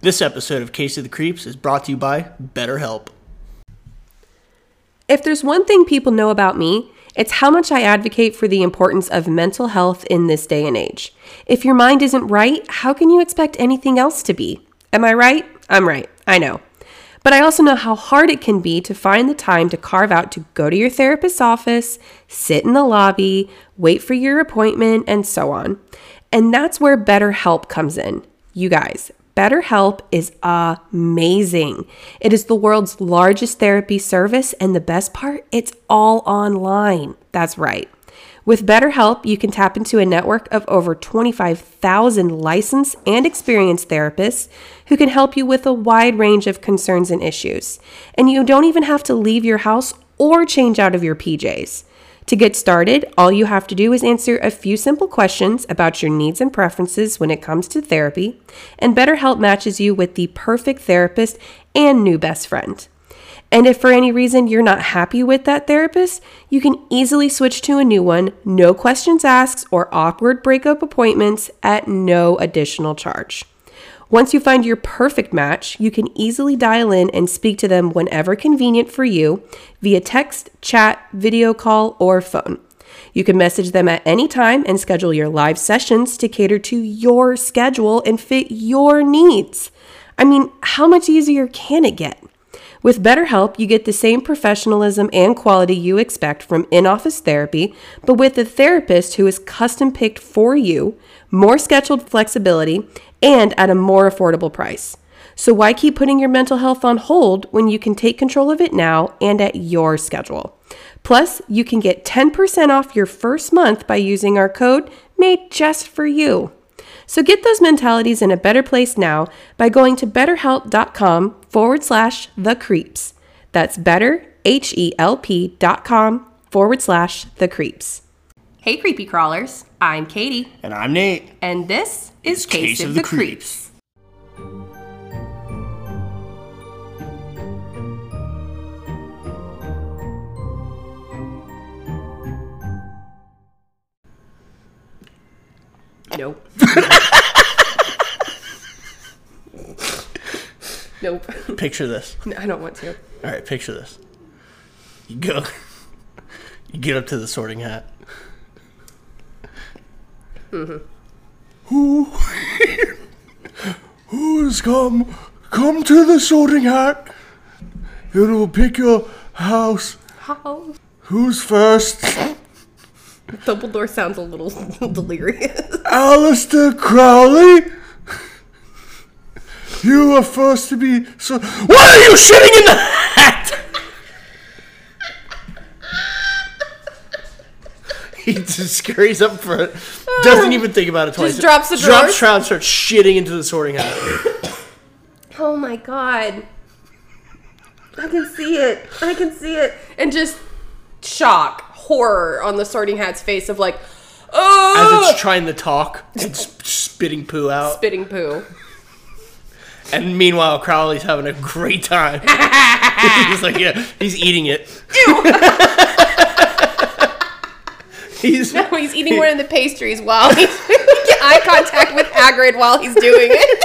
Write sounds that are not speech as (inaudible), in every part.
This episode of Case of the Creeps is brought to you by BetterHelp. If there's one thing people know about me, it's how much I advocate for the importance of mental health in this day and age. If your mind isn't right, how can you expect anything else to be? Am I right? I'm right. I know. But I also know how hard it can be to find the time to carve out to go to your therapist's office, sit in the lobby, wait for your appointment, and so on. And that's where BetterHelp comes in. You guys, BetterHelp is amazing. It is the world's largest therapy service, and the best part, it's all online. That's right. With BetterHelp, you can tap into a network of over 25,000 licensed and experienced therapists who can help you with a wide range of concerns and issues. And you don't even have to leave your house or change out of your PJs. To get started, all you have to do is answer a few simple questions about your needs and preferences when it comes to therapy, and BetterHelp matches you with the perfect therapist and new best friend. And if for any reason you're not happy with that therapist, you can easily switch to a new one, no questions asked or awkward breakup appointments at no additional charge. Once you find your perfect match, you can easily dial in and speak to them whenever convenient for you via text, chat, video call, or phone. You can message them at any time and schedule your live sessions to cater to your schedule and fit your needs. I mean, how much easier can it get? With BetterHelp, you get the same professionalism and quality you expect from in office therapy, but with a therapist who is custom picked for you, more scheduled flexibility, and at a more affordable price. So, why keep putting your mental health on hold when you can take control of it now and at your schedule? Plus, you can get 10% off your first month by using our code made just for you. So get those mentalities in a better place now by going to betterhelp.com forward slash the creeps. That's better, H E L forward slash the creeps. Hey, creepy crawlers. I'm Katie, And I'm Nate. and this is Case, of, the, creeps. Nope. nope. Picture this. (laughs) I don't want to. All right, picture this. You go. (laughs) You get up to the sorting hat. Who? (laughs) Who's come? Come to the sorting hat. It will pick your house. House. Who's first? Dumbledore sounds a little (laughs) delirious. Aleister Crowley. You are first to be. So, what are you shitting in the hat? He just scurries up for it. Doesn't even think about it twice. Just drops the drops drawers? trout, and starts shitting into the sorting hat. Oh my god. I can see it. I can see it. And just shock, horror on the sorting hat's face of like, As oh, it's trying to talk, it's spitting poo out. spitting poo. And meanwhile, Crowley's having a great time. (laughs) (laughs) he's like, yeah, he's eating it. (laughs) he's No, he's eating one of the pastries while he's (laughs) eye contact with Hagrid while he's doing it.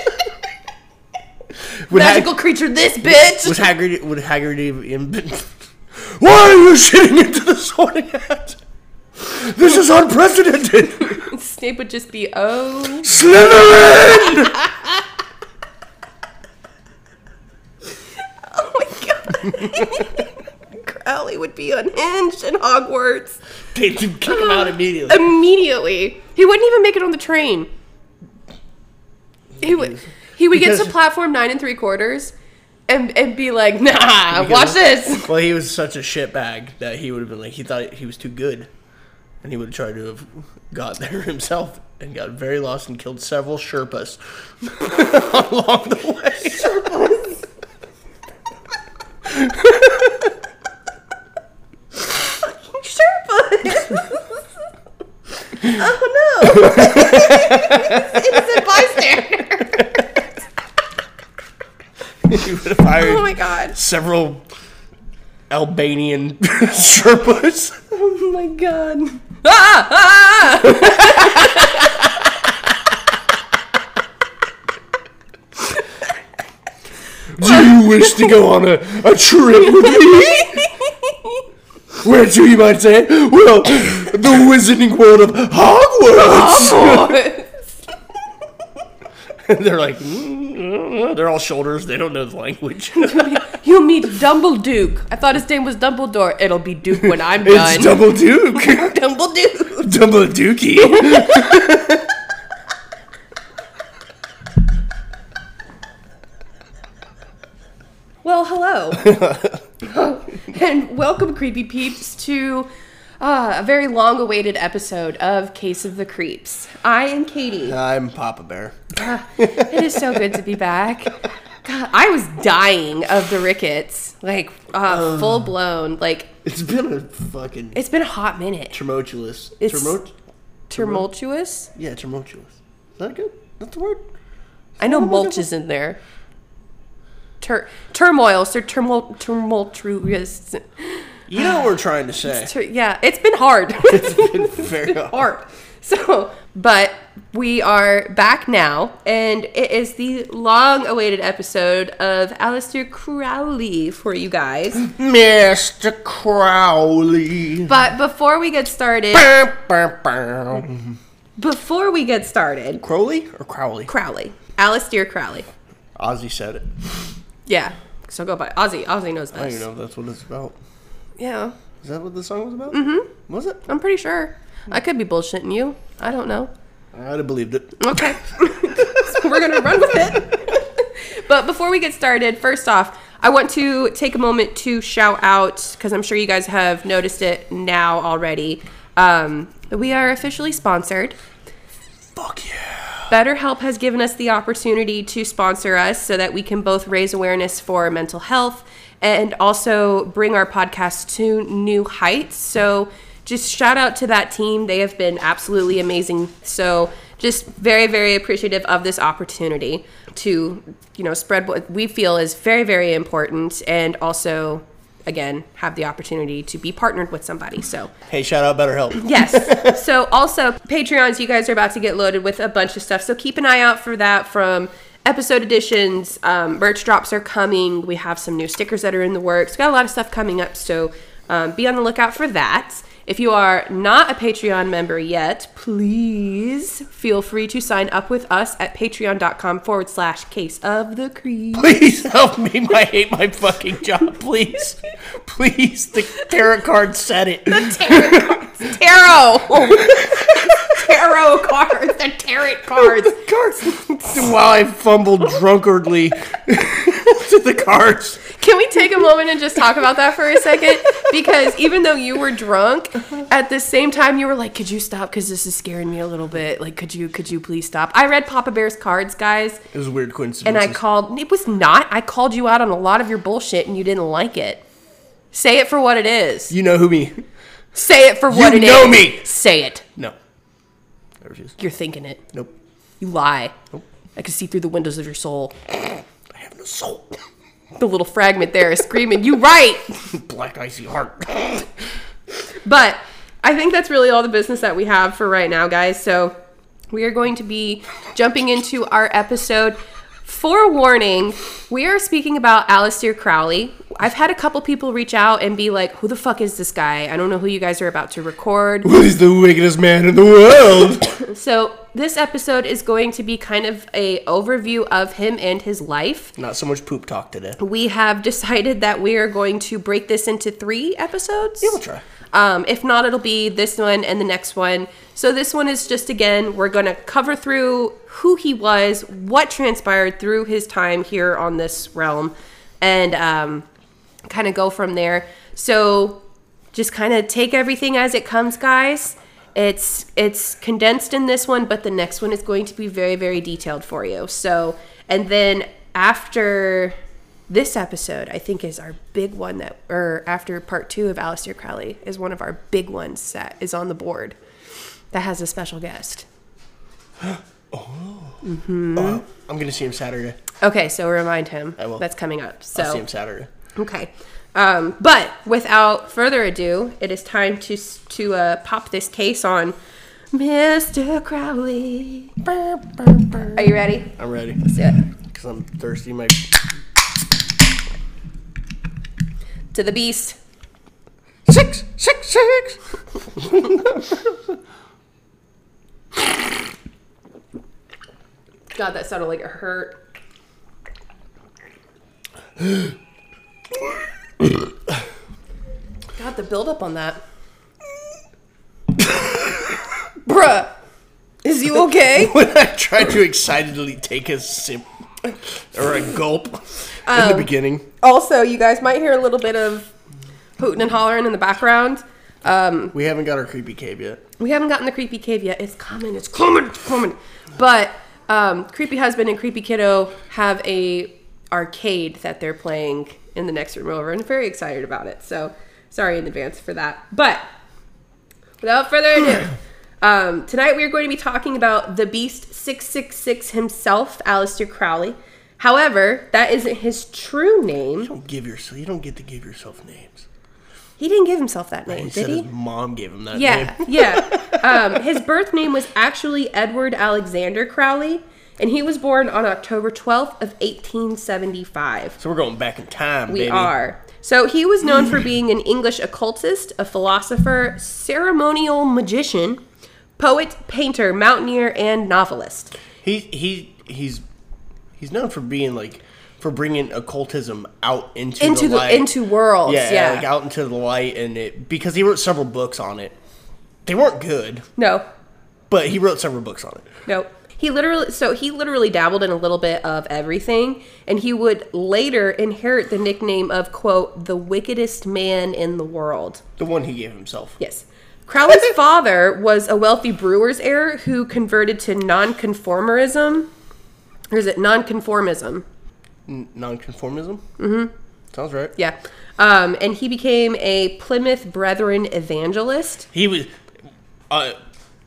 would Hag- Magical creature, this bitch. would Hagrid would Hagrid even been? (laughs) Why are you shitting into the sorting hat? This is unprecedented. (laughs) Snape would just be, oh. Slytherin. Oh my god. Crowley would be unhinged in Hogwarts They'd kick him out ah, immediately. immediately. He wouldn't even make it on the train. He would he would get to platform nine and three quarters and and be like, nah, watch this. Well, he was such a shitbag that he would have been like, he thought he was too good, and he would have tried to have got (laughs) there himself and got very lost and killed several Sherpas (laughs) along the way. Sherpa. (laughs) oh no. it's a bystander. (laughs) he would have hired Oh my god. several Albanian (laughs) Sherpas. Oh my god. Ah, ah! Do you wish to go on a, a trip with me? Where to, you might say? Well, the wizarding world of Hogwarts. (laughs) they're like, "Mm, they're all shoulders. They don't know the language. (laughs) you meet Dumbleduke. I thought his name was Dumbledore. It'll be Duke when I'm done. it's Double Duke. Dumbleduke. Double Dookie. Well, hello. (laughs) (laughs) and welcome, Creepy Peeps, to uh, a very long awaited episode of Case of the Creeps. I am Katie. I'm Papa Bear. Ah, it is so good to be back. God, I was dying of the rickets, like uh, full blown. Like It's been a fucking it's been a hot minute. tumultuous. It's- Tumult- Tumultuous. yeah, tumultuous. Is that good? That's the word? I know mulch is in there. Tur- turmoil, so tumult, tumultuous. You know what we're trying to say. Tur- yeah, it's been hard. (laughs) It's (laughs) been very hard. hard. So, but we are back now, and it is the long-awaited episode of Aleister Crowley for you guys. (laughs) Mr. Crowley. But before we get started, Bow, bow, bow. before we get started, Crowley or Crowley? Crowley, Aleister Crowley. Ozzy said it. Yeah, so go by Ozzy. Ozzy knows I don't this. even know if that's what it's about. Yeah, Is that what the song was about? Mm-hmm. Was it? I'm pretty sure. I could be bullshitting you. I don't know. I'd have believed it. Okay. so (laughs) we're going to run with it. (laughs) but before we get started, first off, I want to take a moment to shout out, because I'm sure you guys have noticed it now already. Um, we are officially sponsored. Fuck yeah. BetterHelp has given us the opportunity to sponsor us so that we can both raise awareness for mental health and also bring our podcast to new heights. So, just shout out to that team. They have been absolutely amazing. So, just very, very appreciative of this opportunity to, you know, spread what we feel is very, very important and also, again, have the opportunity to be partnered with somebody. So, Hey, shout out BetterHelp. Yes. (laughs) so also Patreons, you guys are about to get loaded with a bunch of stuff. So keep an eye out for that from episode editions. Um, merch drops are coming. We have some new stickers that are in the works. Got a lot of stuff coming up. So um, be on the lookout for that. If you are not a Patreon member yet, please feel free to sign up with us at patreon.com forward slash case of the creep. Please help me. I hate my fucking job. Please. Please. The tarot card said it. The tarot! tarot (laughs) cards. They're tarot cards. (laughs) cards. While I fumbled drunkardly (laughs) to the cards. Can we take a moment and just talk about that for a second? Because even though you were drunk, at the same time you were like, "Could you stop? Because this is scaring me a little bit. Like, could you, could you please stop?" I read Papa Bear's cards, guys, It was a weird coincidence. and I called. It was not. I called you out on a lot of your bullshit, and you didn't like it. Say it for what it is. You know who me. Say it for what it is. You know me. Say it. No. I refuse. You're thinking it. Nope. You lie. Nope. I can see through the windows of your soul. I have no soul. The little fragment there is screaming, "You right." (laughs) Black icy heart. (laughs) But I think that's really all the business that we have for right now, guys. So we are going to be jumping into our episode. Forewarning, we are speaking about Aleister Crowley. I've had a couple people reach out and be like, who the fuck is this guy? I don't know who you guys are about to record. Well, he's the wickedest man in the world. (coughs) (coughs) So this episode is going to be kind of a overview of him and his life. Not so much poop talk today. We have decided that we are going to break this into three episodes. Yeah, we'll try. Um, if not, it'll be this one and the next one. So this one is just again, we're going to cover through who he was, what transpired through his time here on this realm, and um, kind of go from there. So just kind of take everything as it comes, guys. It's it's condensed in this one, but the next one is going to be very very detailed for you. So and then after this episode, I think is our big one that, or after part two of Aleister Crowley, is one of our big ones that is on the board that has a special guest. (gasps) Oh. I'm gonna see him Saturday. Okay, so remind him I will. that's coming up. So I'll see him Saturday. Okay. Um, but without further ado, it is time to to uh, pop this case on Mr. Crowley. Are you ready? I'm ready Let's do it. because I'm thirsty. My to the beast. Six, six, six. God, that sounded like it hurt. God, the buildup on that. (laughs) Bruh, is you okay? When I tried to excitedly take a sip (laughs) or a gulp in the beginning. Also, you guys might hear a little bit of hooting and hollering in the background. We haven't got our creepy cave yet. We haven't gotten the creepy cave yet. It's coming. It's coming. It's coming. But um, creepy husband and creepy kiddo have a arcade that they're playing in the next room over, and I'm very excited about it. So sorry in advance for that. But without further ado, (clears throat) um, tonight we are going to be talking about the Beast six six six himself, Aleister Crowley. However, that isn't his true name. You don't give yourself. You don't get to give yourself names. He didn't give himself that name, He did said he? his mom gave him that Yeah, name. yeah. (laughs) Um, his birth name was actually Edward Alexander Crowley, and he was born on October 12th of 1875. So we're going back in time, We baby. are. So he was known for being an English occultist, a philosopher, ceremonial magician, poet, painter, mountaineer, and novelist. He he he's he's known for being like for bringing occultism out into Into the the light. into worlds, yeah, yeah. like out into the light, and it because he wrote several books on it. They weren't good, No, but he wrote several books on it. Nope. He literally so he literally dabbled in a little bit of everything and he would later inherit the nickname of quote the wickedest man in the world. The one he gave himself. Yes. Crowley's (laughs) father was a wealthy brewer's heir who converted to nonconformism. Or is it nonconformism? N- nonconformism. Mm-hmm. Sounds right. Yeah. Um, and he became a Plymouth Brethren evangelist. He was. Uh,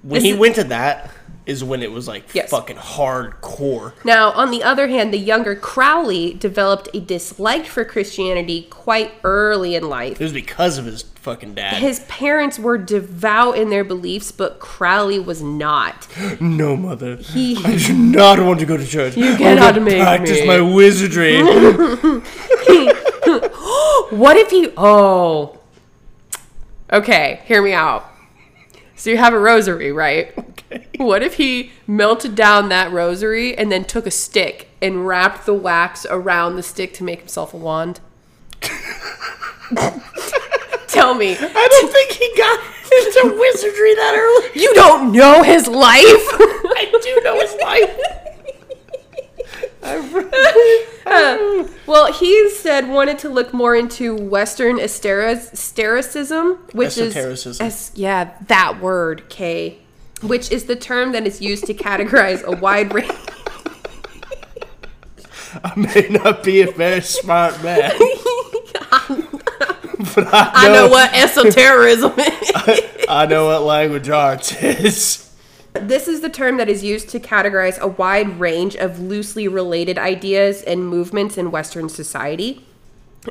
when This he is- went to that, is when it was like Yes. fucking hardcore. Now, on the other hand, the younger Crowley developed a dislike for Christianity quite early in life. It was because of his fucking dad. His parents were devout in their beliefs, but Crowley was not. (gasps) no, mother. He I do not want to go to church. You cannot make practice me. my wizardry. (laughs) (laughs) (gasps) (gasps) What if he Oh. Okay, hear me out. So you have a rosary, right? okay. What if he melted down that rosary and then took a stick and wrapped the wax around the stick to make himself a wand? (laughs) Tell me. I don't think he got into wizardry that early. You don't know his life? (laughs) I do know his life. (laughs) (laughs) (laughs) Well, he said wanted to look more into Western esotericism, which is es- yeah that word K, which is the term that is used to categorize a wide range. I may not be a very smart man, (laughs) but I I know know, what esotericism is. I know what language arts is. This is the term that is used to categorize a wide range of loosely related ideas and movements in Western society.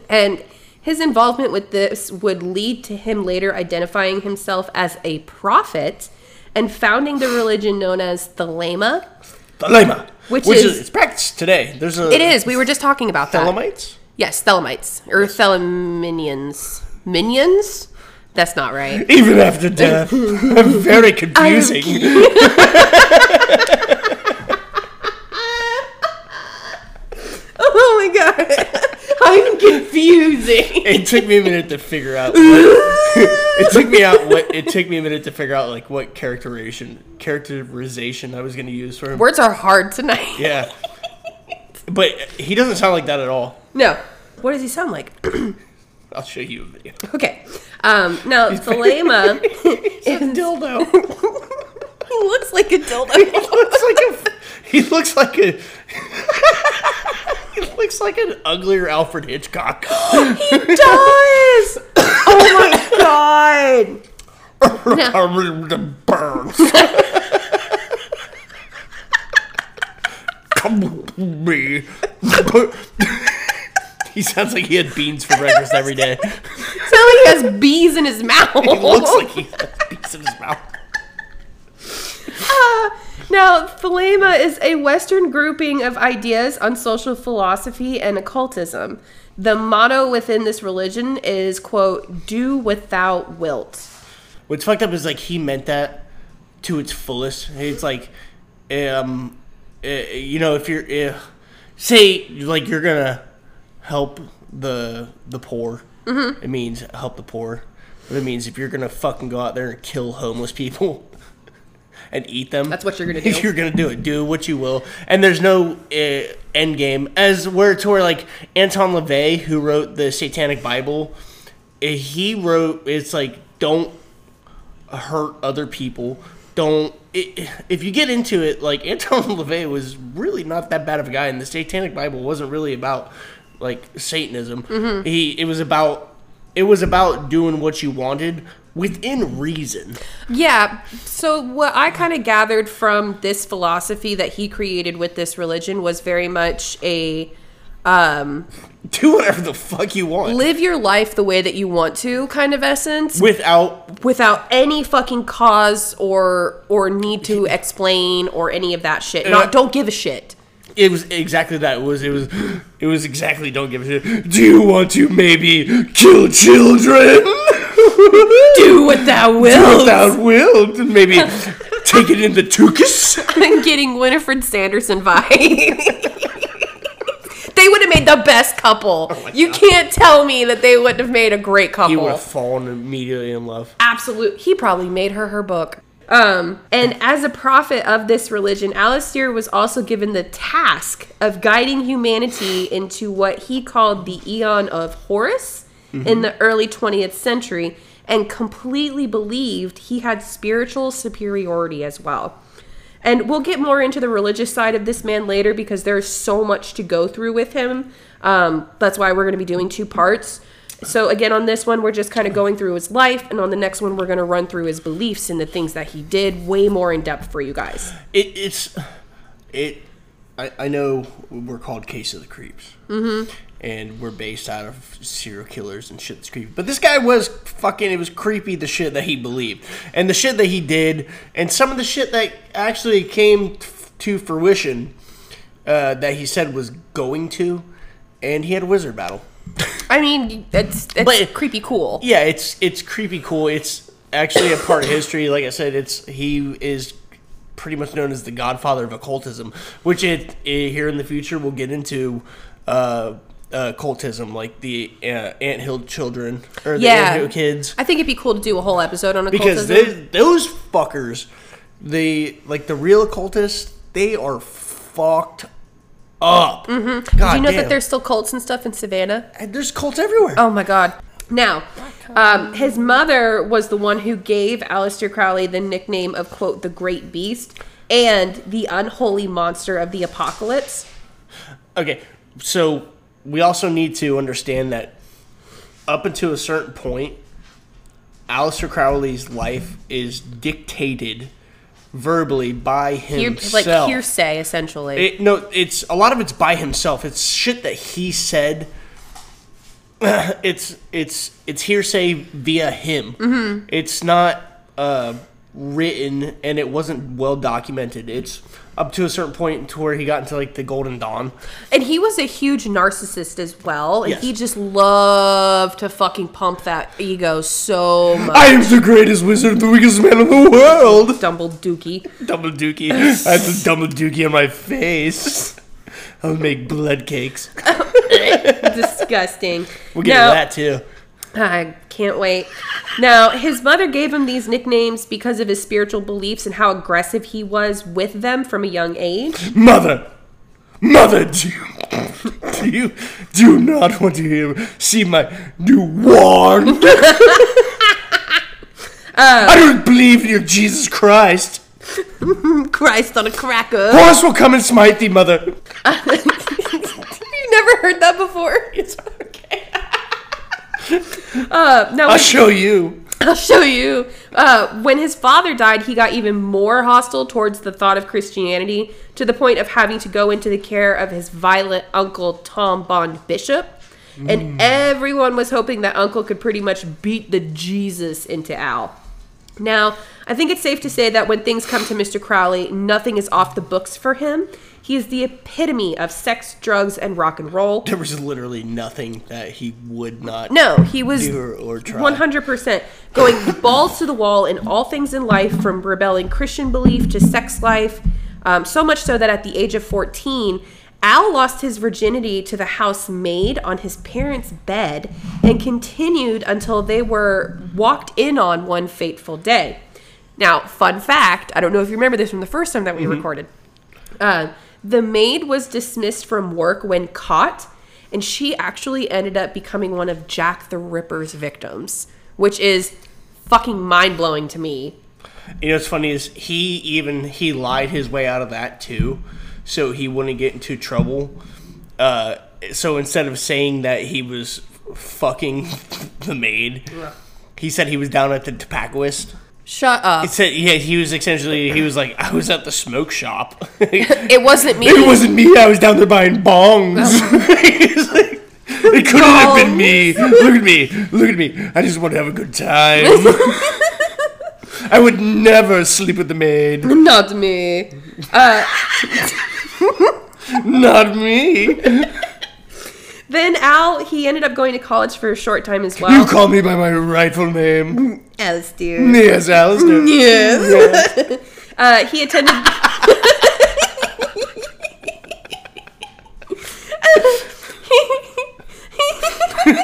And his involvement with this would lead to him later identifying himself as a prophet and founding the religion known as Thelema. Thelema, Which which, is- is, it's practiced today. There's a It is. We were just talking about that. Thelemites. Yes, Thelemites or Theleminians. Minions? That's not right. (laughs) Even after death, (laughs) I'm very confusing. (laughs) Oh my god. I'm confusing. it took me a minute to figure out. What, it took me out. What it took me a minute to figure out like what characterization characterization I was going to use for him. Words are hard tonight. Yeah, but he doesn't sound like that at all. No. What does he sound like? (clears throat) I'll show you a video. Okay. Um, now, (laughs) Thelema (laughs) (laughs) is Dildo. he looks like a dildo. looks like a. He looks like a. he looks like an uglier Alfred Hitchcock. (gasps) he does. Oh my god. the burns. Come with me. He sounds like he had beans for breakfast every day. (laughs) Sounds like he has bees in his mouth. (laughs) He looks like he has beans in his mouth. Uh, Now, Thelema is a Western grouping of ideas on social philosophy and occultism. The motto within this religion is, quote, do without wilt. What's fucked up is like he meant that to its fullest. It's like, um, uh, you know, if you're, uh, say, like you're gonna help the the poor, Mm-hmm. it means help the poor. But it means if you're gonna fucking go out there and kill homeless people (laughs) and eat them, That's what you're gonna (laughs) do. You're gonna do it. Do what you will. And there's no uh, end game. As where to where like Anton LaVey, who wrote the Satanic Bible, uh, he wrote it's like don't hurt other people. Don't. It, if you get into it, like (laughs) Anton LaVey was really not that bad of a guy, and the Satanic Bible wasn't really about like Satanism. Mm-hmm. He it was about it was about doing what you wanted within reason. Yeah. So what I kind of gathered from this philosophy that he created with this religion was very much a um, Do whatever the fuck you want live your life the way that you want to kind of essence without without any fucking cause or or need to explain or any of that shit. Not don't give a shit. It was exactly that. It was it was it was exactly don't give a shit. Do you want to maybe kill children? Do what thou wilt. Without will, maybe take it in the tuchus. I'm getting Winifred Sanderson vibe. they would have made the best couple. Oh you can't tell me that they wouldn't have made a great couple. He would have fallen immediately in love. Absolute. He probably made her her book. Um, and as a prophet of this religion, Aleister was also given the task of guiding humanity into what he called the Aeon of Horus in the early 20th century and completely believed he had spiritual superiority as well. And we'll get more into the religious side of this man later because there's so much to go through with him. Um, that's why we're going to be doing two parts. So, again, on this one, we're just kind of going through his life. And on the next one, we're going to run through his beliefs and the things that he did way more in depth for you guys. It, it's it. I, I know we're called Case of the Creeps, mm-hmm. and we're based out of serial killers and shit that's creepy. But this guy was fucking. It was creepy the shit that he believed and the shit that he did, and some of the shit that actually came t- to fruition uh, that he said was going to, and he had a wizard battle. I mean, it's, it's But- creepy cool. Yeah, it's it's creepy cool. It's actually a part of history. Like I said, it's he is pretty much known as the godfather of occultism, which it, eh, here in the future we'll get into uh, uh, occultism, like the uh, Ant Hill children or the Yeah. Ant Hill kids, I think it'd be cool to do a whole episode on because occultism. they, those fuckers, the like the real occultists, they are fucked up. Mm-hmm. God do you know damn. that there's still cults and stuff in Savannah? And there's cults everywhere. Oh my god. Now, um, his mother was the one who gave Aleister Crowley the nickname of, quote, the Great Beast and the unholy monster of the apocalypse. Okay, so we also need to understand that up until a certain point, Aleister Crowley's life is dictated verbally by himself. like hearsay, essentially. It, no, it's a lot of it's by himself. It's shit that he said. (clears throat) It's it's it's hearsay via him. Mm-hmm. It's not uh, written, and it wasn't well documented. It's up to a certain point to where he got into like the Golden Dawn. and he was a huge narcissist as well. And Yes. he just loved to fucking pump that ego so much. I am the greatest wizard, the weakest man in the world. Dumble Dookie. Double dookie. I have the double dookie on my face. I'll make blood cakes. (laughs) Disgusting. We'll get Now- to that too. I can't wait. Now, his mother gave him these nicknames because of his spiritual beliefs and how aggressive he was with them from a young age. Mother, mother, do you, do you do not want to hear, see my new wand? (laughs) I don't believe in your Jesus Christ. (laughs) Christ on a cracker. Horus will come and smite thee, mother. (laughs) you never heard that before? It's. Uh, now, I'll show you. (laughs) I'll show you. Uh, when his father died, he got even more hostile towards the thought of Christianity to the point of having to go into the care of his violent uncle, Tom Bond Bishop. And everyone was hoping that uncle could pretty much beat the Jesus into Al. Now, I think it's safe to say that when things come to Mr. Crowley, nothing is off the books for him. He is the epitome of sex, drugs, and rock and roll. There was literally nothing that he would not No, he was do or, or try. 100% going (laughs) balls to the wall in all things in life, from rebelling Christian belief to sex life. Um, so much so that at the age of 14, Al lost his virginity to the housemaid on his parents' bed and continued until they were walked in on one fateful day. Now, fun fact I don't know if you remember this from the first time that we recorded. Uh, the maid was dismissed from work when caught, and she actually ended up becoming one of Jack the Ripper's victims, which is fucking mind blowing to me. You know what's funny is he even he lied his way out of that too, so he wouldn't get into trouble. Uh, so instead of saying that he was fucking (laughs) the maid, he said he was down at the tobaccoist. Shut up. He said yeah, he was essentially he was like I was at the smoke shop. (laughs) It wasn't me. It wasn't me. I was down there buying bongs. He's (laughs) like, it couldn't have been me. Look at me. Look at me. I just want to have a good time. (laughs) I would never sleep with the maid. Not me. Uh, Not me. Then Al, he ended up going to college for a short time as well. You well. call me by my rightful name. Alistair. Yes, Alistair. Yes. uh, he attended. (laughs) (laughs) (laughs)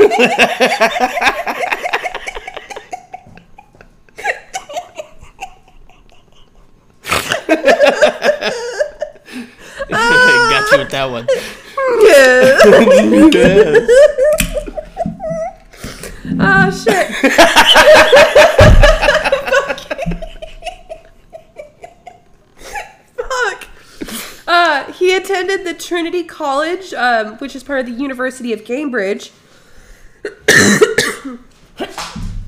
Got you with that one. Yes. Yes. Oh shit. (laughs) Fuck. Uh, he attended the Trinity College, um, which is part of the University of Cambridge. (coughs)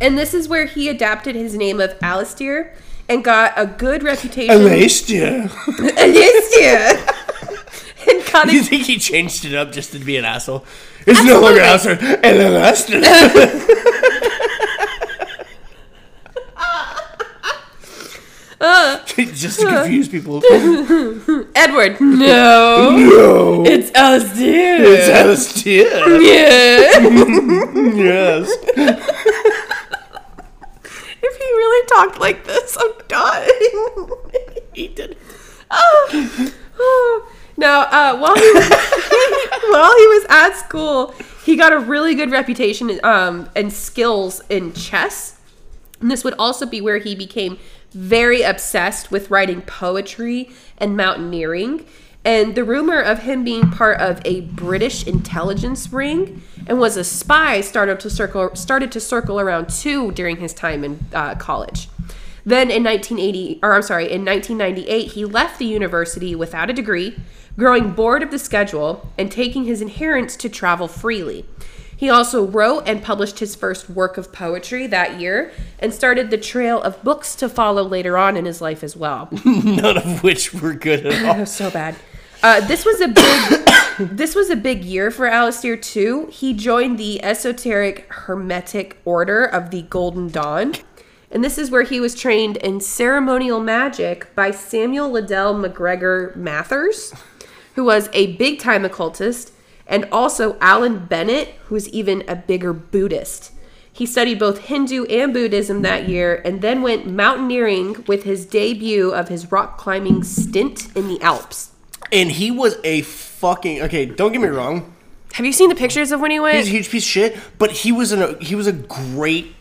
and this is where he adapted his name of Aleister and got a good reputation. Alistair. (laughs) Alistair. And got you think he changed it up just to be an asshole? It's no longer Alistair. Uh. (laughs) Alistair. just to confuse people. (laughs) Edward. No. No. It's Alistair. It's Alistair. yeah. (laughs) Yes. If he really talked like this, I'm dying. He did. Ah. (sighs) oh. Oh. Now, uh, while he was, (laughs) while he was at school, he got a really good reputation um, and skills in chess. And this would also be where he became very obsessed with writing poetry and mountaineering. And the rumor of him being part of a British intelligence ring and was a spy started to circle started to circle around too during his time in uh, college. Then in 1980, or I'm sorry, in 1998, he left the university without a degree, growing bored of the schedule and taking his inherence to travel freely. He also wrote and published his first work of poetry that year and started the trail of books to follow later on in his life as well. (laughs) None of which were good at (laughs) all. So bad. Uh, this was a big (coughs) this was a big year for Aleister too. He joined the esoteric hermetic order of the Golden Dawn. And this is where he was trained in ceremonial magic by Samuel Liddell MacGregor Mathers, who was a big time occultist, and also Alan Bennett, who's even a bigger Buddhist. He studied both Hindu and Buddhism that year and then went mountaineering with his debut of his rock climbing stint in the Alps. And he was a fucking okay. Don't get me wrong. Have you seen the pictures of when he went? He's a huge piece of shit, but he was an, he was a great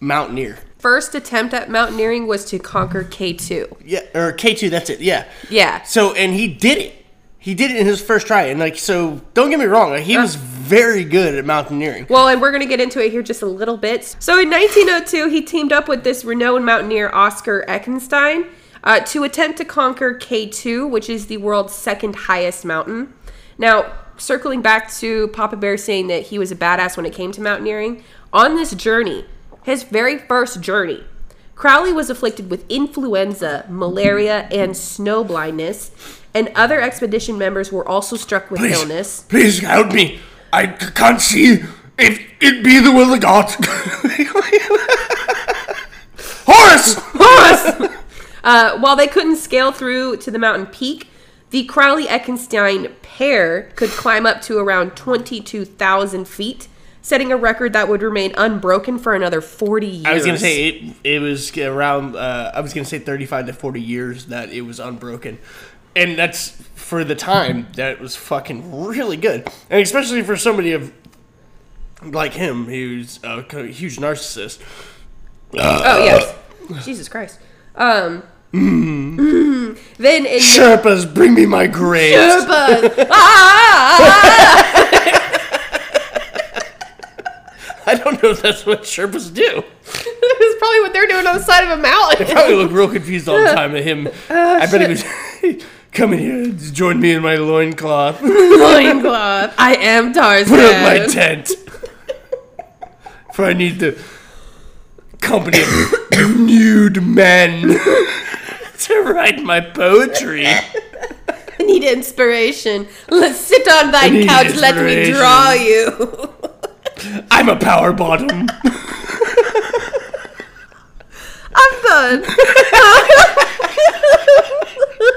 mountaineer. First attempt at mountaineering was to conquer K2. Yeah, or K two. That's it. Yeah. Yeah. So and he did it. He did it in his first try, and like so. Don't get me wrong. Like, he was very good at mountaineering. Well, and we're going to get into it here just a little bit. So in 1902, he teamed up with this renowned mountaineer, Oscar Eckenstein, uh, to attempt to conquer K2, which is the world's second highest mountain. Now, circling back to Papa Bear saying that he was a badass when it came to mountaineering, on this journey, his very first journey, Crowley was afflicted with influenza, malaria, and snow blindness, and other expedition members were also struck with Please, illness. please help me. I c- can't see if it be the will of God. (laughs) Horse! Horus! uh, while they couldn't scale through to the mountain peak, the Crowley Eckenstein pair could climb up to around 22,000 feet, setting a record that would remain unbroken for another 40 years. I was gonna say it. It was around. Uh, I was gonna say thirty-five to forty years that it was unbroken, and that's for the time that was fucking really good, and especially for somebody of like him, who's a huge narcissist. Oh, yes. Jesus Christ. Um, Mm-hmm. (laughs) (laughs) then in Sherpas, bring me my grades. Sherpas. Ah! (laughs) (laughs) I don't know if that's what Sherpas do. (laughs) That's probably what they're doing on the side of a mountain. They probably look real (laughs) confused all the time at him. Oh, I bet he was. Come in here, join me in my loincloth. Loincloth. I am Tarzan. Put up my tent. For I need the company of (coughs) nude men to write my poetry. I need inspiration. Let's sit on thy couch. Let me draw you. I'm a power bottom. (laughs) I'm done.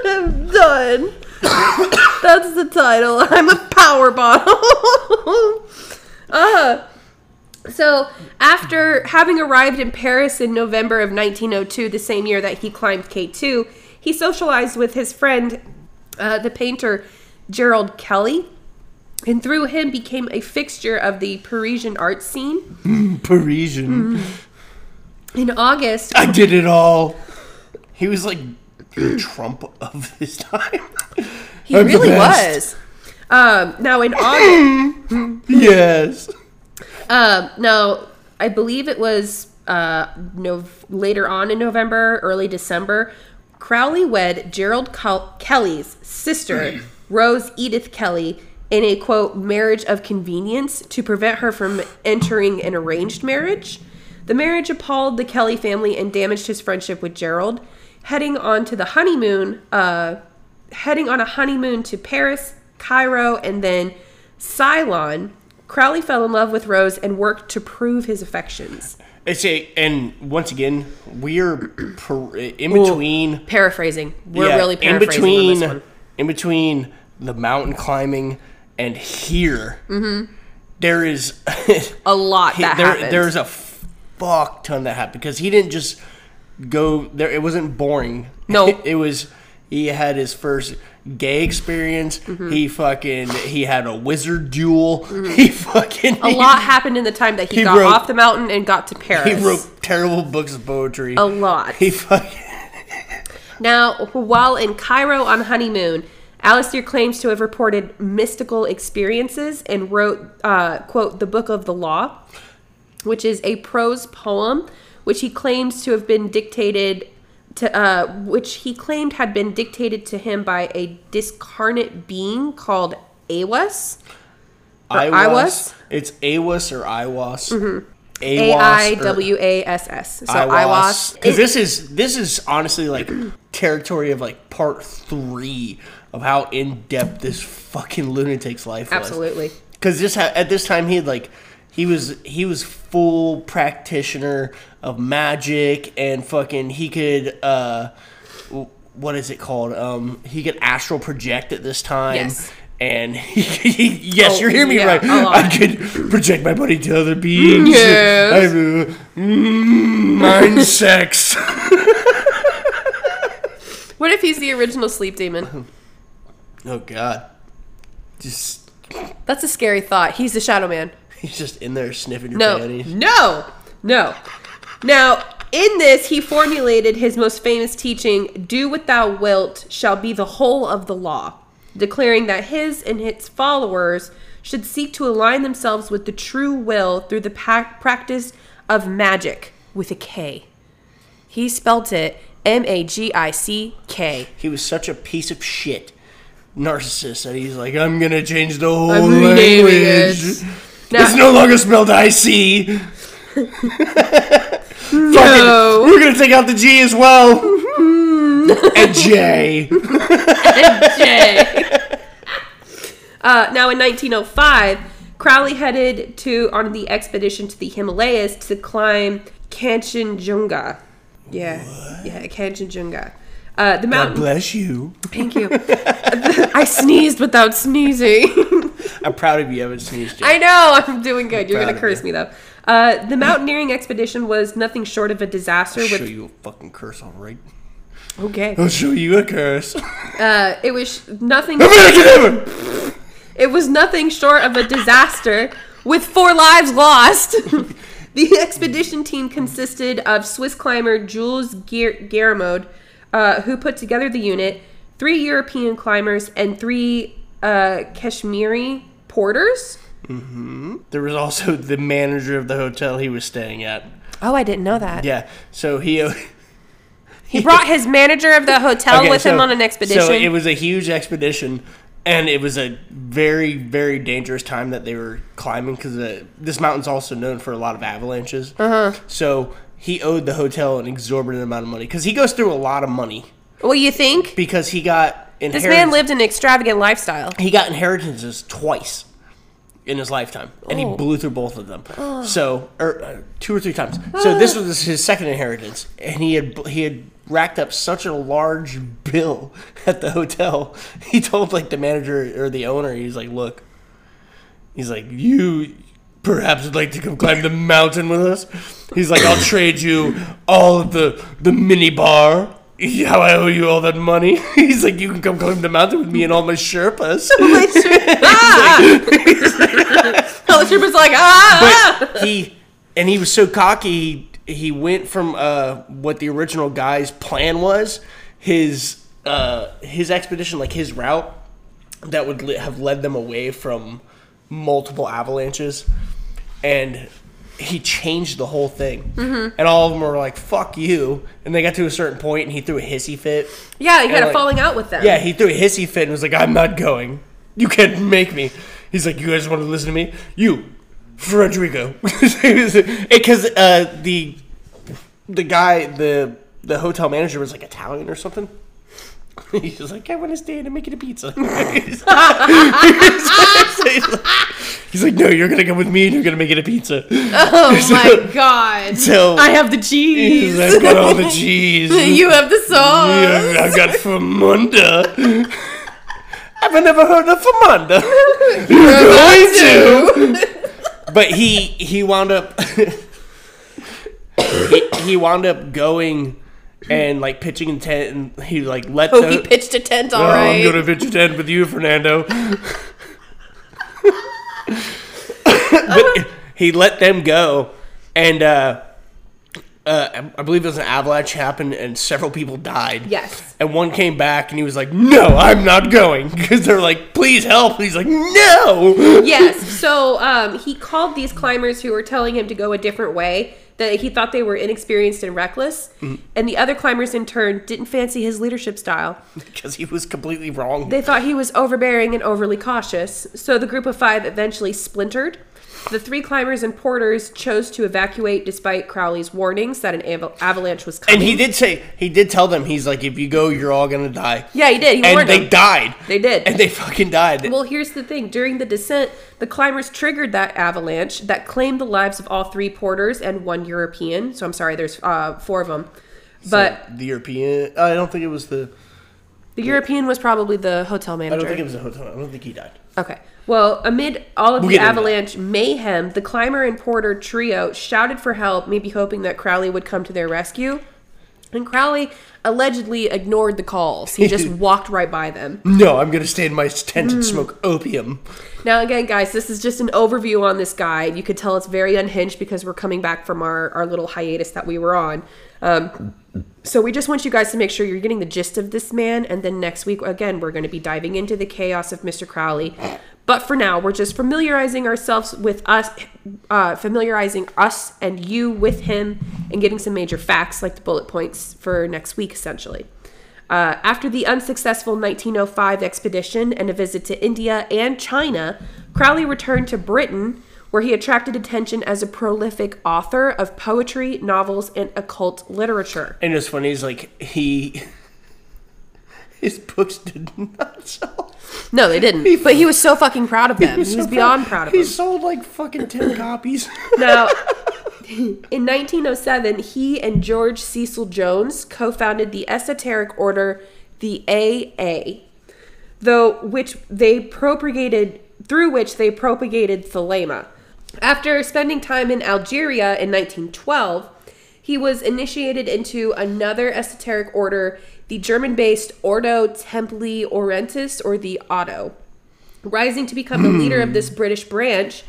I'm done. That's the title. I'm a power bottle. (laughs) uh, so, after having arrived in Paris in November of 1902, the same year that he climbed K2, he socialized with his friend, uh, the painter Gerald Kelly, and through him became a fixture of the Parisian art scene. (laughs) Parisian. In August, I did it all. He was like Trump of his time. he I'm really was. Um, now in August, (laughs) Yes. um, now I believe it was uh, no later on in November, early December. Crowley wed Gerald Kel- Kelly's sister, (clears throat) Rose Edith Kelly, in a quote marriage of convenience to prevent her from entering an arranged marriage. The marriage appalled the Kelly family and damaged his friendship with Gerald. Heading on to the honeymoon, uh, heading on a honeymoon to Paris, Cairo, and then Ceylon, Crowley fell in love with Rose and worked to prove his affections. I say, and once again, we're per, in between. Paraphrasing. We're yeah, really in between, on this one. in between the mountain climbing and here. there is A lot (laughs) Mm-hmm. that there, happened. there's a fuck ton that happened because he didn't just go there. It wasn't boring. (laughs) No. (laughs) it was. He had his first gay experience. Mm-hmm. He fucking he had a wizard duel. He fucking a lot happened in the time that he, He got wrote- off the mountain and got to Paris. He wrote terrible books of poetry. a lot. He fucking Now, while in Cairo on honeymoon, Aleister claims to have reported mystical experiences and wrote, uh, quote, the Book of the Law, which is a prose poem which he claims to have been dictated to, uh, which he claimed had been dictated to him by a discarnate being called Awas. Iwas. It's Awas or Iwas. Mm-hmm. A I W A S S. So Iwas. Because this is this is honestly like (clears throat) territory of like part three of how in depth this fucking lunatic's life was. absolutely. Because this ha- at this time he had like he was he was full practitioner of magic and fucking he could uh what is it called um he could astral project at this time. Yes. And he, yes, Oh, you're hearing me yeah, right. I could project my body to other beings. Yes. I mm, mind sex. (laughs) What if he's the original sleep demon? (laughs) Oh God, just That's a scary thought. He's the Shadow Man. (laughs) he's just in there sniffing your No, panties. no, no. Now, in this, he formulated his most famous teaching Do what thou wilt shall be the whole of the law, declaring that his and his followers should seek to align themselves with the true will through the pa- practice of magic with a K. He spelt it M A G I C K. He was such a piece of shit narcissist that he's like, I'm gonna change the whole I'm language. it. Now- it's no longer spelled I C. (laughs) No. We're gonna take out the G as well. (laughs) and J. and J. (laughs) Uh, now, in 1905, Crowley headed to on the expedition to the Himalayas to climb Kanchenjunga. Yeah, yeah, Kanchenjunga. Uh, the God bless you. Thank you. I sneezed without sneezing. I'm proud of you. haven't sneezed yet. I know I'm doing good. You're gonna curse you. me though. Uh, the mountaineering expedition was nothing short of a disaster. I'll show With you a fucking curse, all right? okay, I'll show you a curse. uh, it was nothing. It was nothing short of a disaster with four lives lost. (laughs) the expedition team consisted of Swiss climber Jules Guer- Guillemot, uh, who put together the unit, three European climbers, and three uh, Kashmiri porters. There was also (laughs) the manager of the hotel he was staying at. Oh, I didn't know that. Yeah, so he. (laughs) He brought his manager of the (laughs) hotel Okay, with him on an expedition. So it was a huge expedition, and it was a very, very dangerous time that they were climbing because this mountain's also known for a lot of avalanches. Uh-huh. So he owed the hotel an exorbitant amount of money because he goes through a lot of money what do you think? because he got This inheritance. man lived an extravagant lifestyle. he got inheritances twice in his lifetime, and he Oh. blew through both of them. So, or uh, two or three times. So this was his second inheritance, and he had he had racked up such a large bill (laughs) at the hotel. He told like the manager or the owner, he's like, "Look, he's like you." Perhaps would like to come climb the mountain with us. He's like, I'll trade you all of the the mini bar. How I owe you all that money. (laughs) He's like, you can come climb the mountain with me and all my Sherpas. (laughs) Oh, (laughs) the trooper's like, ah! but he and he was so cocky he, he went from uh, what the original guy's plan was his uh, his expedition like his route that would have led them away from multiple avalanches and he changed the whole thing and all of them were like fuck you and they got to a certain point and he threw a hissy fit yeah, he had a like- falling out with them. yeah, he threw a hissy fit and was like, I'm not going. You can't make me. He's like, You guys want to listen to me? You, Frederico. (laughs) Because uh, the the guy, the the hotel manager was like Italian or something. (laughs) He's just like, I want to stay in and make it a pizza. (laughs) he's, like, he's like, He's like, no, you're going to come with me and you're going to make it a pizza. (laughs) Oh (laughs) my god. So I have the cheese. I've got all the (laughs) cheese. you have the sauce. Yeah, I got Famunda. I've never heard of Famunda. You're going to. But he he wound up he, he wound up going and like pitching in tent and he like let Oh, the, he pitched a tent, Oh, right. I'm gonna pitch a tent with you, Fernando. But he let them go, and uh, uh, I believe it was an avalanche happened, and several people died. Yes. And one came back, and he was like, "No, I'm not going," (laughs) because they're like, "Please help." And he's like, "No." (laughs) yes. So um, he called these climbers who were telling him to go a different way. That he thought they were inexperienced and reckless, and the other climbers in turn didn't fancy his leadership style. Because he was completely wrong. They thought he was overbearing and overly cautious. So the group of five eventually splintered. The three climbers and porters chose to evacuate despite Crowley's warnings that an aval- avalanche was coming. and he did say he did tell them he's like, "If you go, you're all gonna die." yeah, he did. He and warned they them. died. They did. And they fucking died. Well, here's the thing. During the descent, the climbers triggered that avalanche that claimed the lives of all three porters and one European. So I'm sorry, there's uh, four of them. But the European, I don't think it was the. the European was probably the hotel manager. I don't think it was a hotel. I don't think he died. Okay. Well, amid all of We'll the avalanche mayhem, the climber and porter trio shouted for help, maybe hoping that Crowley would come to their rescue. And Crowley allegedly ignored the calls. He just (laughs) walked right by them. No, I'm gonna stay in my tent Hmm. and smoke opium. Now, again, guys, this is just an overview on this guide. You could tell it's very unhinged because we're coming back from our, our little hiatus that we were on. Um, so, we just want you guys to make sure you're getting the gist of this man. And then next week, again, we're going to be diving into the chaos of Mr. Crowley. But for now, we're just familiarizing ourselves with us, uh, familiarizing us and you with him, and getting some major facts like the bullet points for next week, essentially. Uh, after the unsuccessful 1905 expedition and a visit to India and China, Crowley returned to Britain, where he attracted attention as a prolific author of poetry, novels, and occult literature. And it's funny, he's like he. (laughs) His books did not sell. No, they didn't. But he was so fucking proud of them. He was, so beyond proud- proud of them. He sold like fucking ten (laughs) copies. Now, (laughs) In 1907, he and George Cecil Jones co founded the esoteric order, the AA, though which they propagated through which they propagated thelema. After spending time in Algeria in 1912, he was initiated into another esoteric order, the German based Ordo Templi Orientis, or the Otto. Rising to become the leader of this British branch,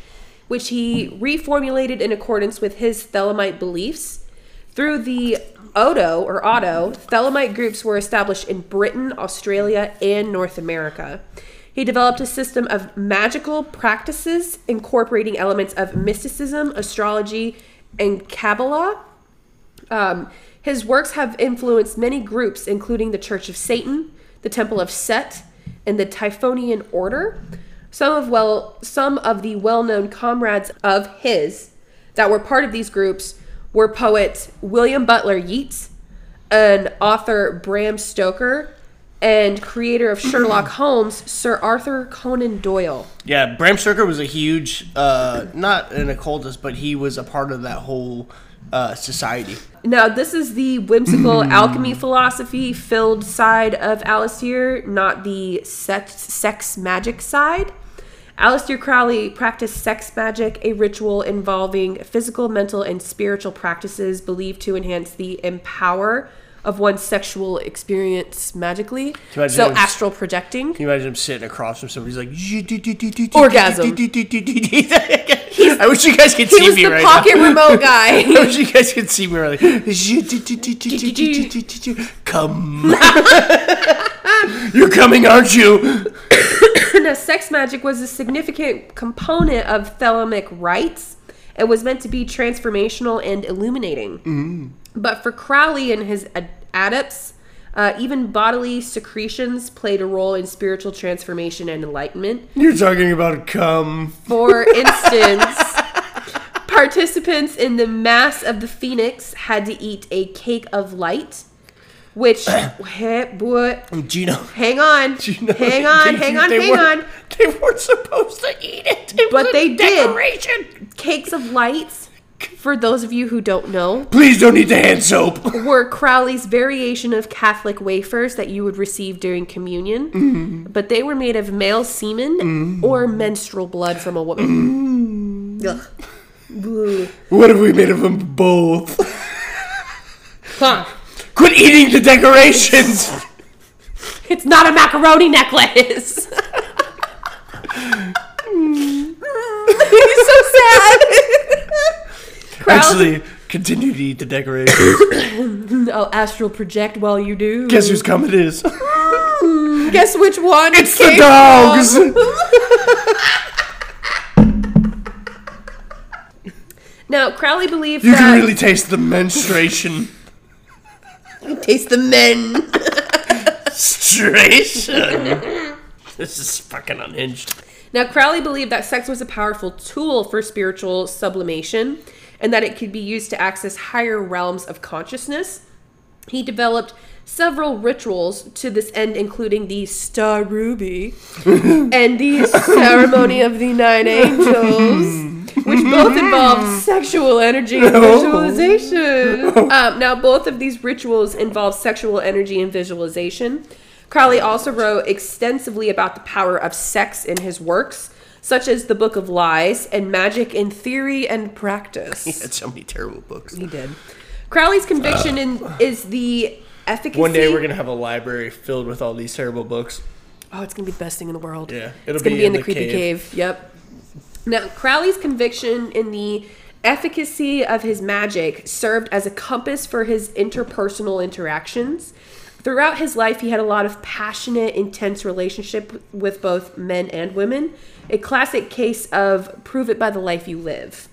which he reformulated in accordance with his Thelemite beliefs. Through the Odo or Otto, Thelemite groups were established in Britain, Australia, and North America. He developed a system of magical practices incorporating elements of mysticism, astrology, and Kabbalah. Um, his works have influenced many groups, including the Church of Satan, the Temple of Set, and the Typhonian Order. Some of well, some of the well-known comrades of his that were part of these groups were poet William Butler Yeats, and author Bram Stoker, and creator of Sherlock (clears throat) Holmes, Sir Arthur Conan Doyle. Yeah, Bram Stoker was a huge, uh, not an occultist, but he was a part of that whole uh, society. Now, this is the whimsical alchemy philosophy filled side of Aleister, not the sex, sex magic side. Aleister Crowley practiced sex magic, a ritual involving physical, mental, and spiritual practices believed to enhance the empower of one's sexual experience magically. So, astral projecting. Can you imagine him sitting across from somebody? He's like Orgasm. I wish you guys could see He see was me the right pocket remote guy. I wish you guys could see me right now. Come. You're coming, aren't you? now, sex magic was a significant component of Thelemic rites and was meant to be transformational and illuminating. But for Crowley and his ad- adepts, uh, even bodily secretions played a role in spiritual transformation and enlightenment. You're talking about come. For instance, (laughs) participants in the Mass of the Phoenix had to eat a cake of light, which. what? You know? Hang on. know- hang (laughs) on, they- hang on, they hang on. They weren't supposed to eat it. It But they did. decoration. Cakes of lights, for those of you who don't know, Please don't eat the hand soap. were Crowley's variation of Catholic wafers that you would receive during communion. Mm-hmm. But they were made of male semen or menstrual blood from a woman. Mm. Ugh. Ugh. What if we made of them both? (laughs) Huh. Quit eating the decorations. (laughs) It's not a macaroni necklace. (laughs) He's so sad. Crowley- Actually, continue to eat the decorations. I'll (coughs) oh, astral project while you do. Guess whose cum it is? (laughs) Guess which one? It's the dogs. (laughs) Now, Crowley believed You that can really taste the menstruation. (laughs) taste the men. Menstruation. this is fucking unhinged. Now, Crowley believed that sex was a powerful tool for spiritual sublimation and that it could be used to access higher realms of consciousness. He developed several rituals to this end, including the Star Ruby (laughs) and the Ceremony of the Nine Angels, which both involve (laughs) sexual energy and visualization. (laughs) Um, now, both of these rituals involve sexual energy and visualization. Crowley also wrote extensively about the power of sex in his works, such as the Book of Lies and Magic in Theory and Practice. (laughs) He had so many terrible books. He did. Crowley's conviction uh, in, is the efficacy. One day we're gonna have a library filled with all these terrible books. Oh, it's gonna be the best thing in the world. Yeah, it'll it's gonna be be in, in the, the creepy cave. cave. Yep. Now, Crowley's conviction in the efficacy of his magic served as a compass for his interpersonal interactions. Throughout his life, he had a lot of passionate, intense relationship with both men and women. A classic case of prove it by the life you live.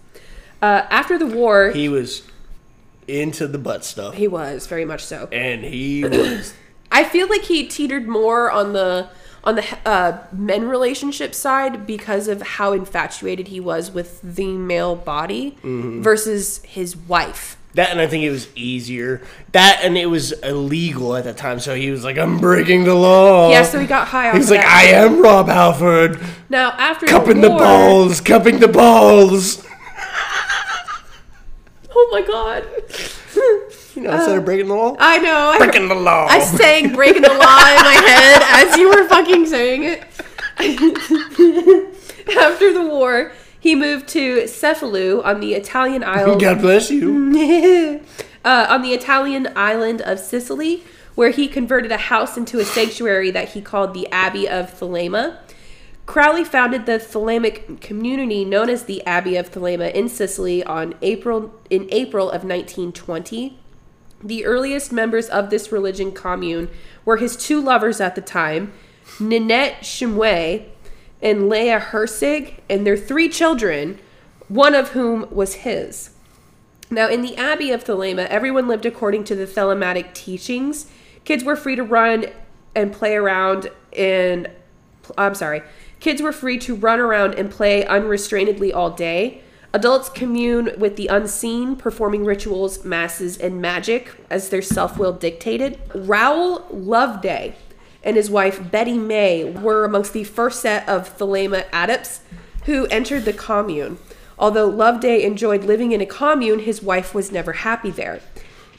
Uh, after the war, he, was into the butt stuff, He was very much so. and he was I feel like he teetered more on the on the uh, men relationship side because of how infatuated he was with the male body versus his wife. That, and I think it was easier. That, and it was illegal at that time, so he was like, "I'm breaking the law." Yeah, so he got high. He's like, that. "I am Rob Halford, Now after cupping the the balls, cupping the balls." (laughs) Oh my god. You know, instead of uh, breaking the law, I know. I, breaking the law. I sang breaking the law in my head as you were fucking saying it. (laughs) After the war, he moved to Cefalù on the Italian (laughs) island God bless you. (laughs) uh, on the Italian island of Sicily, where he converted a house into a sanctuary that he called the Abbey of Thelema. Crowley founded the Thelemic community known as the Abbey of Thelema in Sicily on April in April of 1920. The earliest members of this religion commune were his two lovers at the time, Ninette Shumway and Leah Hirsig, and their three children, one of whom was his. Now, in the Abbey of Thelema, everyone lived according to the Thelematic teachings. Kids were free to run and play around, and I'm sorry, kids were free to run around and play unrestrainedly all day. Adults commune with the unseen, performing rituals, masses, and magic as their self will dictated. Raoul Loveday and his wife Betty May were amongst the first set of Thelema adepts who entered the commune. Although Loveday enjoyed living in a commune, his wife was never happy there.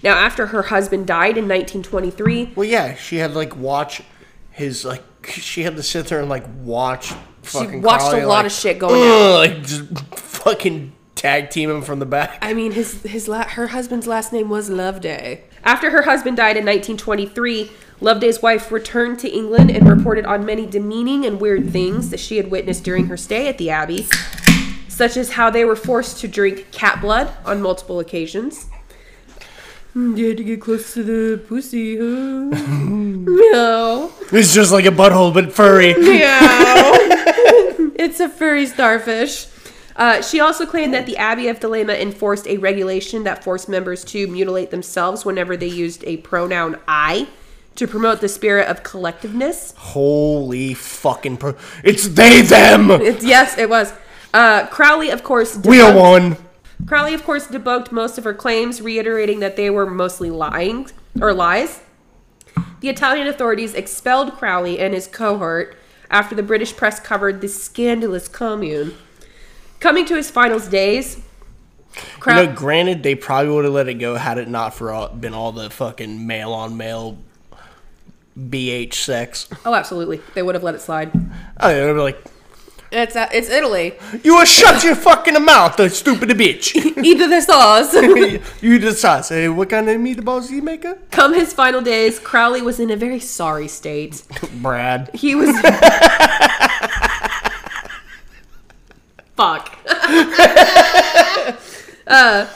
Now, after her husband died in 1923, Well, yeah, she had like watch his like. She had to sit there and like watch. Fucking. She watched Crowley, a lot like, of shit going on. Like just fucking tag team him from the back. I mean, his his la- her husband's last name was Loveday. After her husband died in 1923, Loveday's wife returned to England and reported on many demeaning and weird things that she had witnessed during her stay at the abbey, such as how they were forced to drink cat blood on multiple occasions. Mm, You had to get close to the pussy, huh? (laughs) Meow. It's just like a butthole, but furry. Meow. (laughs) (laughs) it's a furry starfish. Uh, she also claimed that the Abbey of Thelema enforced a regulation that forced members to mutilate themselves whenever they used a pronoun I to promote the spirit of collectiveness. Holy fucking! Pro- it's they them. It's, yes, it was. Uh, Crowley, of course, We are debunked- one. Crowley, of course, debunked most of her claims, reiterating that they were mostly lying or lies. The Italian authorities expelled Crowley and his cohort after the British press covered the scandalous commune. Coming to his final days, You know, granted, they probably would have let it go had it not for all, been all the fucking male on male BH sex. oh, absolutely, they would have let it slide. Oh, they would be like, It's uh, it's Italy. "You will shut your fucking mouth, you stupid bitch." (laughs) Either the sauce. (laughs) you decide. Say, what kind of meatballs you make? Come his final days, Crowley was in a very sorry state. (laughs) Brad. He was. Fuck. uh,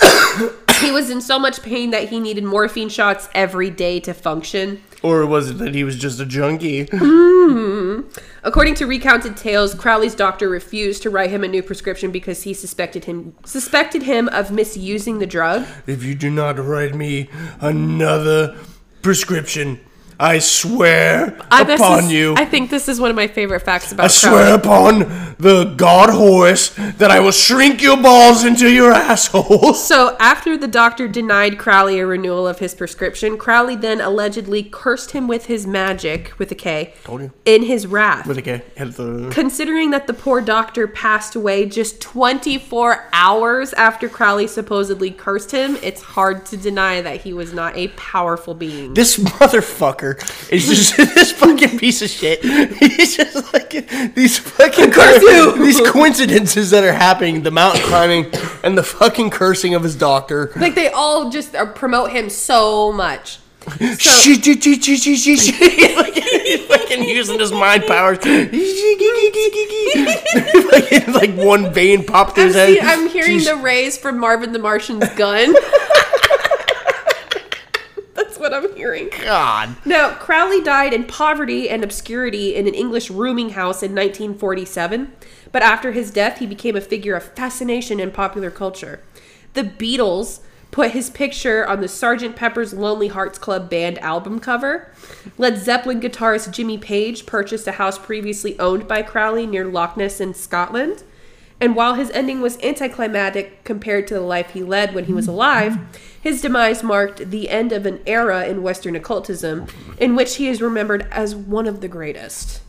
(coughs) he was in so much pain that he needed morphine shots every day to function. Or was it that he was just a junkie? Mm-hmm. According to recounted tales, Crowley's doctor refused to write him a new prescription because he suspected him suspected him of misusing the drug. if you do not write me another prescription, I swear upon is- you. I think this is one of my favorite facts about I swear upon the god Horus that I will shrink your balls into your asshole. So, after the doctor denied Crowley a renewal of his prescription, Crowley then allegedly cursed him with his magic, with a K, Told you. in his wrath. With a K. The- Considering that the poor doctor passed away just 24 hours after Crowley supposedly cursed him, it's hard to deny that he was not a powerful being. This motherfucker is just (laughs) this fucking piece of shit. He's just like these fucking Curse (laughs) these coincidences that are happening, the mountain climbing and the fucking cursing of his doctor. Like, they all just uh, promote him so much. (laughs) So, shit, shit, shit, shit, shit. Like, He's fucking using his mind powers. Like one vein popped through his head. see- I'm hearing the rays from Marvin the Martian's gun. What I'm hearing. God. Now, Crowley died in poverty and obscurity in an English rooming house in 1947, but after his death, he became a figure of fascination in popular culture. The Beatles put his picture on the Sgt. Pepper's Lonely Hearts Club Band album cover. Led Zeppelin guitarist Jimmy Page purchased a house previously owned by Crowley near Loch Ness in Scotland. And while his ending was anticlimactic compared to the life he led when he was alive, his demise marked the end of an era in Western occultism in which he is remembered as one of the greatest.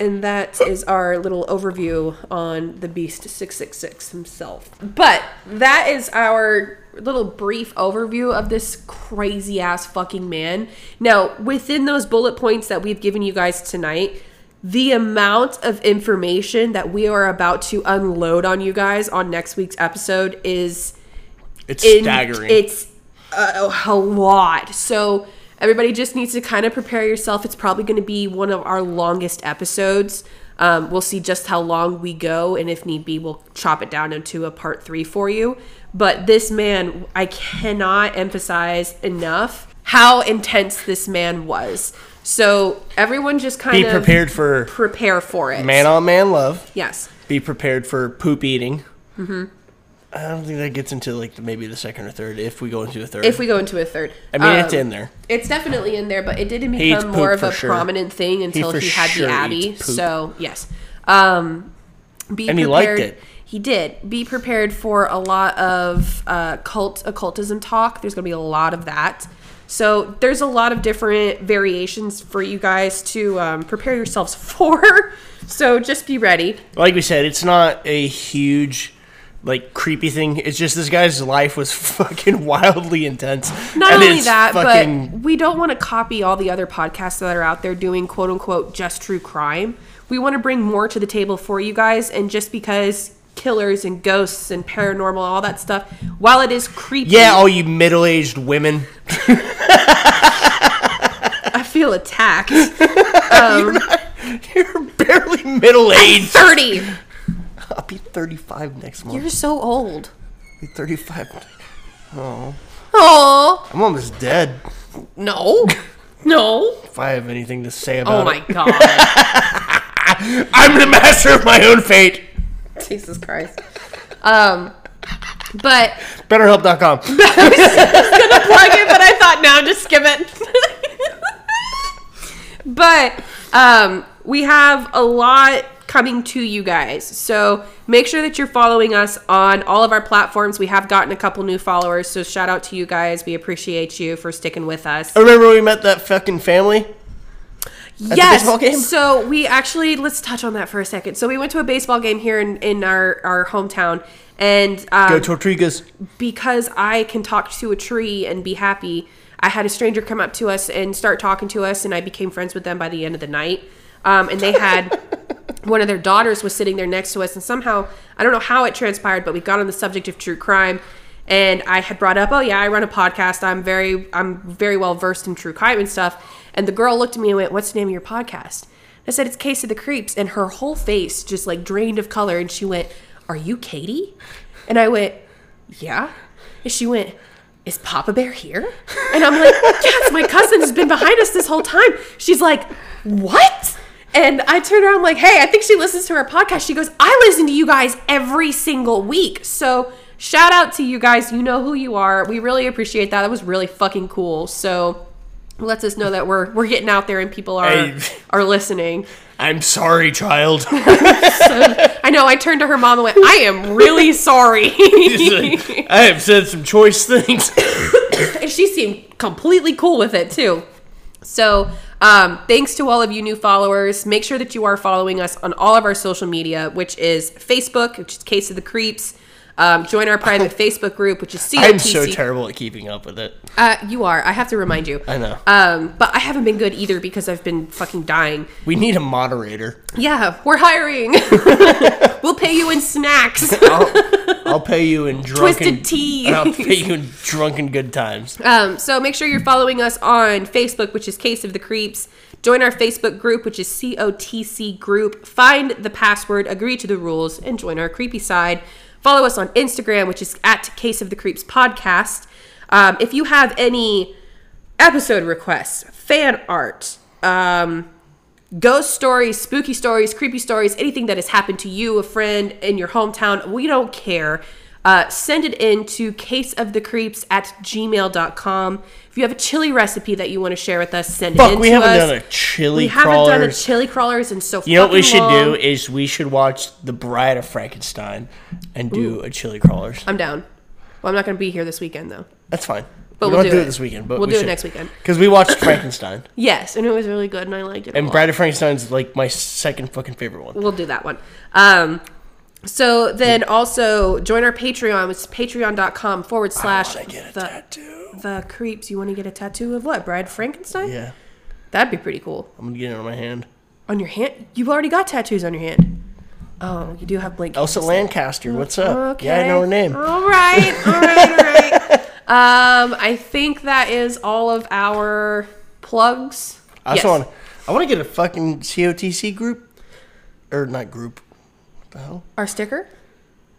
And that is our little overview on the Beast 666 himself. But that is our little brief overview of this crazy ass fucking man. Now, within those bullet points that we've given you guys tonight, the amount of information that we are about to unload on you guys on next week's episode is It's in- staggering. It's a, a lot. So everybody just needs to kind of prepare yourself. It's probably going to be one of our longest episodes. Um, we'll see just how long we go, and if need be, we'll chop it down into a part three for you. But this man, I cannot emphasize enough how intense this man was. So everyone just kind Be of prepared for prepare for it. man on man love. Yes. Be prepared for poop eating. Mm-hmm. I don't think that gets into like the, maybe the second or third if we go into a third. If we go into a third, I mean, it's Um, in there. It's definitely in there, but it didn't become more of a sure. prominent thing until for he, had sure the Abbey. So yes, um, be And he prepared. liked it. He did. Be prepared for a lot of uh, cult occultism talk. There's going to be a lot of that. So there's a lot of different variations for you guys to um, prepare yourselves (laughs) for. So just be ready. Like we said, it's not a huge, like creepy thing. It's just this guy's life was (laughs) fucking wildly intense. Not And only that, fucking- but we don't want to copy all the other podcasts that are out there doing quote unquote just true crime. We want to bring more to the table for you guys, and just because killers and ghosts and paranormal, all that stuff, while it is creepy, yeah, all you middle-aged women. I feel attacked. (laughs) You're um, not, you're, barely middle-aged. Thirty. I'll be 35 next month. You're so old. I'll be 35. Oh Oh. I'm almost dead. no, no. If I have anything to say oh about it. Oh my it, god, (laughs) I'm the master of my own fate. Jesus Christ. Um, but BetterHelp.com. I was, (laughs) I was gonna plug it, but I thought no, just skip it. but um, we have a lot coming to you guys, so make sure that you're following us on all of our platforms. We have gotten a couple new followers, so shout out to you guys. We appreciate you for sticking with us. I Remember when we met that fucking family? Yes. baseball game? So we actually let's touch on that for a second. So we went to a baseball game here in in our our hometown, and um, Go Tortugas. because I can talk to a tree and be happy, I had a stranger come up to us and start talking to us, and I became friends with them by the end of the night. Um, and they had (laughs) one of their daughters was sitting there next to us, and somehow I don't know how it transpired, but we got on the subject of true crime. And I had brought up, oh yeah, I run a podcast. I'm very, I'm very well versed in true crime and stuff. And the girl looked at me and went, "What's the name of your podcast?" I said, "It's Case of the Creeps." And her whole face just like drained of color, and she went, "Are you Katie?" And I went, yeah. And she went, Is Papa Bear here? And I'm like, (laughs) Yes, my cousin has been behind us this whole time. She's like, What? And I turned around, like, Hey, I think she listens to our podcast. She goes, I listen to you guys every single week. So shout out to you guys. You know who you are. We really appreciate that. That was really fucking cool. So lets us know that we're we're getting out there and people are Hey. are listening. I'm sorry, child. (laughs) I know. I turned to her mom and went, "I am really sorry." (laughs) I have said some choice things. (coughs) and she seemed completely cool with it too. So, um, thanks to all of you new followers. Make sure that you are following us on all of our social media, which is Facebook, which is Case of the Creeps. Um, join our private (laughs) Facebook group, which is COTC. I'm so terrible at keeping up with it. Uh, you are. I have to remind you. I know. Um, but I haven't been good either because I've been fucking dying. We need a moderator. Yeah, we're hiring. (laughs) we'll pay you in snacks. (laughs) I'll, I'll pay you in drunken Twisted tea. I'll pay you in drunken good times. Um, so make sure you're following us on Facebook, which is Case of the Creeps. Join our Facebook group, which is COTC Group. Find the password, agree to the rules, and join our creepy side. Follow us on Instagram, which is at Case of the Creeps Podcast. Um, if you have any episode requests, fan art, um, ghost stories, spooky stories, creepy stories, anything that has happened to you, a friend in your hometown, we don't care. Uh, send it in to caseofthecreeps at gmail.com. If you have a chili recipe that you want to share with us, send it Fuck, in we to haven't us. done a chili we haven't done a crawlers. chili crawlers in so You know what we fucking should long. do is we should watch The Bride of Frankenstein and do a chili crawlers. I'm down. Well, I'm not going to be here this weekend, though. That's fine. But we we'll don't do it it. this weekend, but We'll we do it next weekend. Because we watched Frankenstein. (coughs) Yes, and it was really good, and I liked it. a And lot. Bride of Frankenstein's like my second fucking favorite one. We'll do that one. Um, so then also join our Patreon. It's patreon.com forward slash get a the, tattoo. the creeps. You want to get a tattoo of what? Bride Frankenstein? Yeah. That'd be pretty cool. I'm gonna get it on my hand. On your hand? You've already got tattoos on your hand. Oh, you do have blank. Elsa Lanchester, what's up? Okay. Yeah, I know her name. All right, all right, all right. (laughs) Um, I think that is all of our plugs. I Yes. want I want to get a fucking COTC group, or not group. What the hell? Our sticker,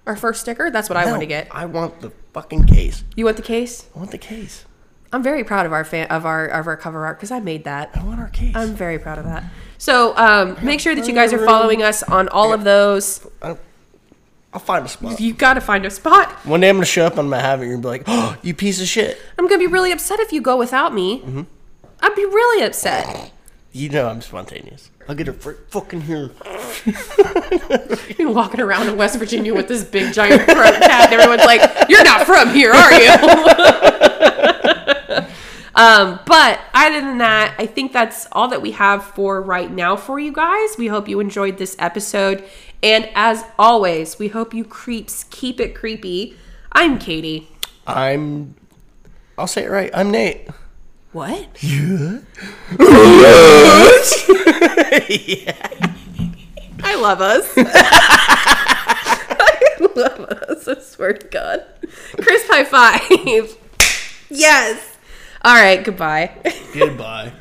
our first sticker. That's what I want to get. I want the fucking case. You want the case? I want the case. I'm very proud of our fan of our of our cover art because I made that. I want our case. I'm very proud of that. So um, make sure that you guys are following us on all of those. I'll find a spot. You got to find a spot. One day I'm gonna show up and I'm gonna have it. and You're gonna be like, oh, (gasps) you piece of shit. I'm gonna be really upset if you go without me. Mm-hmm. I'd be really upset. You know I'm spontaneous. I'll get her fr- fucking here. (laughs) You're walking around in West Virginia with this big giant throat cat, and everyone's like, "You're not from here, are you?" (laughs) um, but other than that, I think that's all that we have for right now for you guys. We hope you enjoyed this episode, and as always, we hope you creeps keep it creepy. I'm Katie. I'm. I'll say it right. I'm Nate. What? I love us. (laughs) I love us. I swear to God. Chris, high five. (laughs) yes. All right. Goodbye. Goodbye.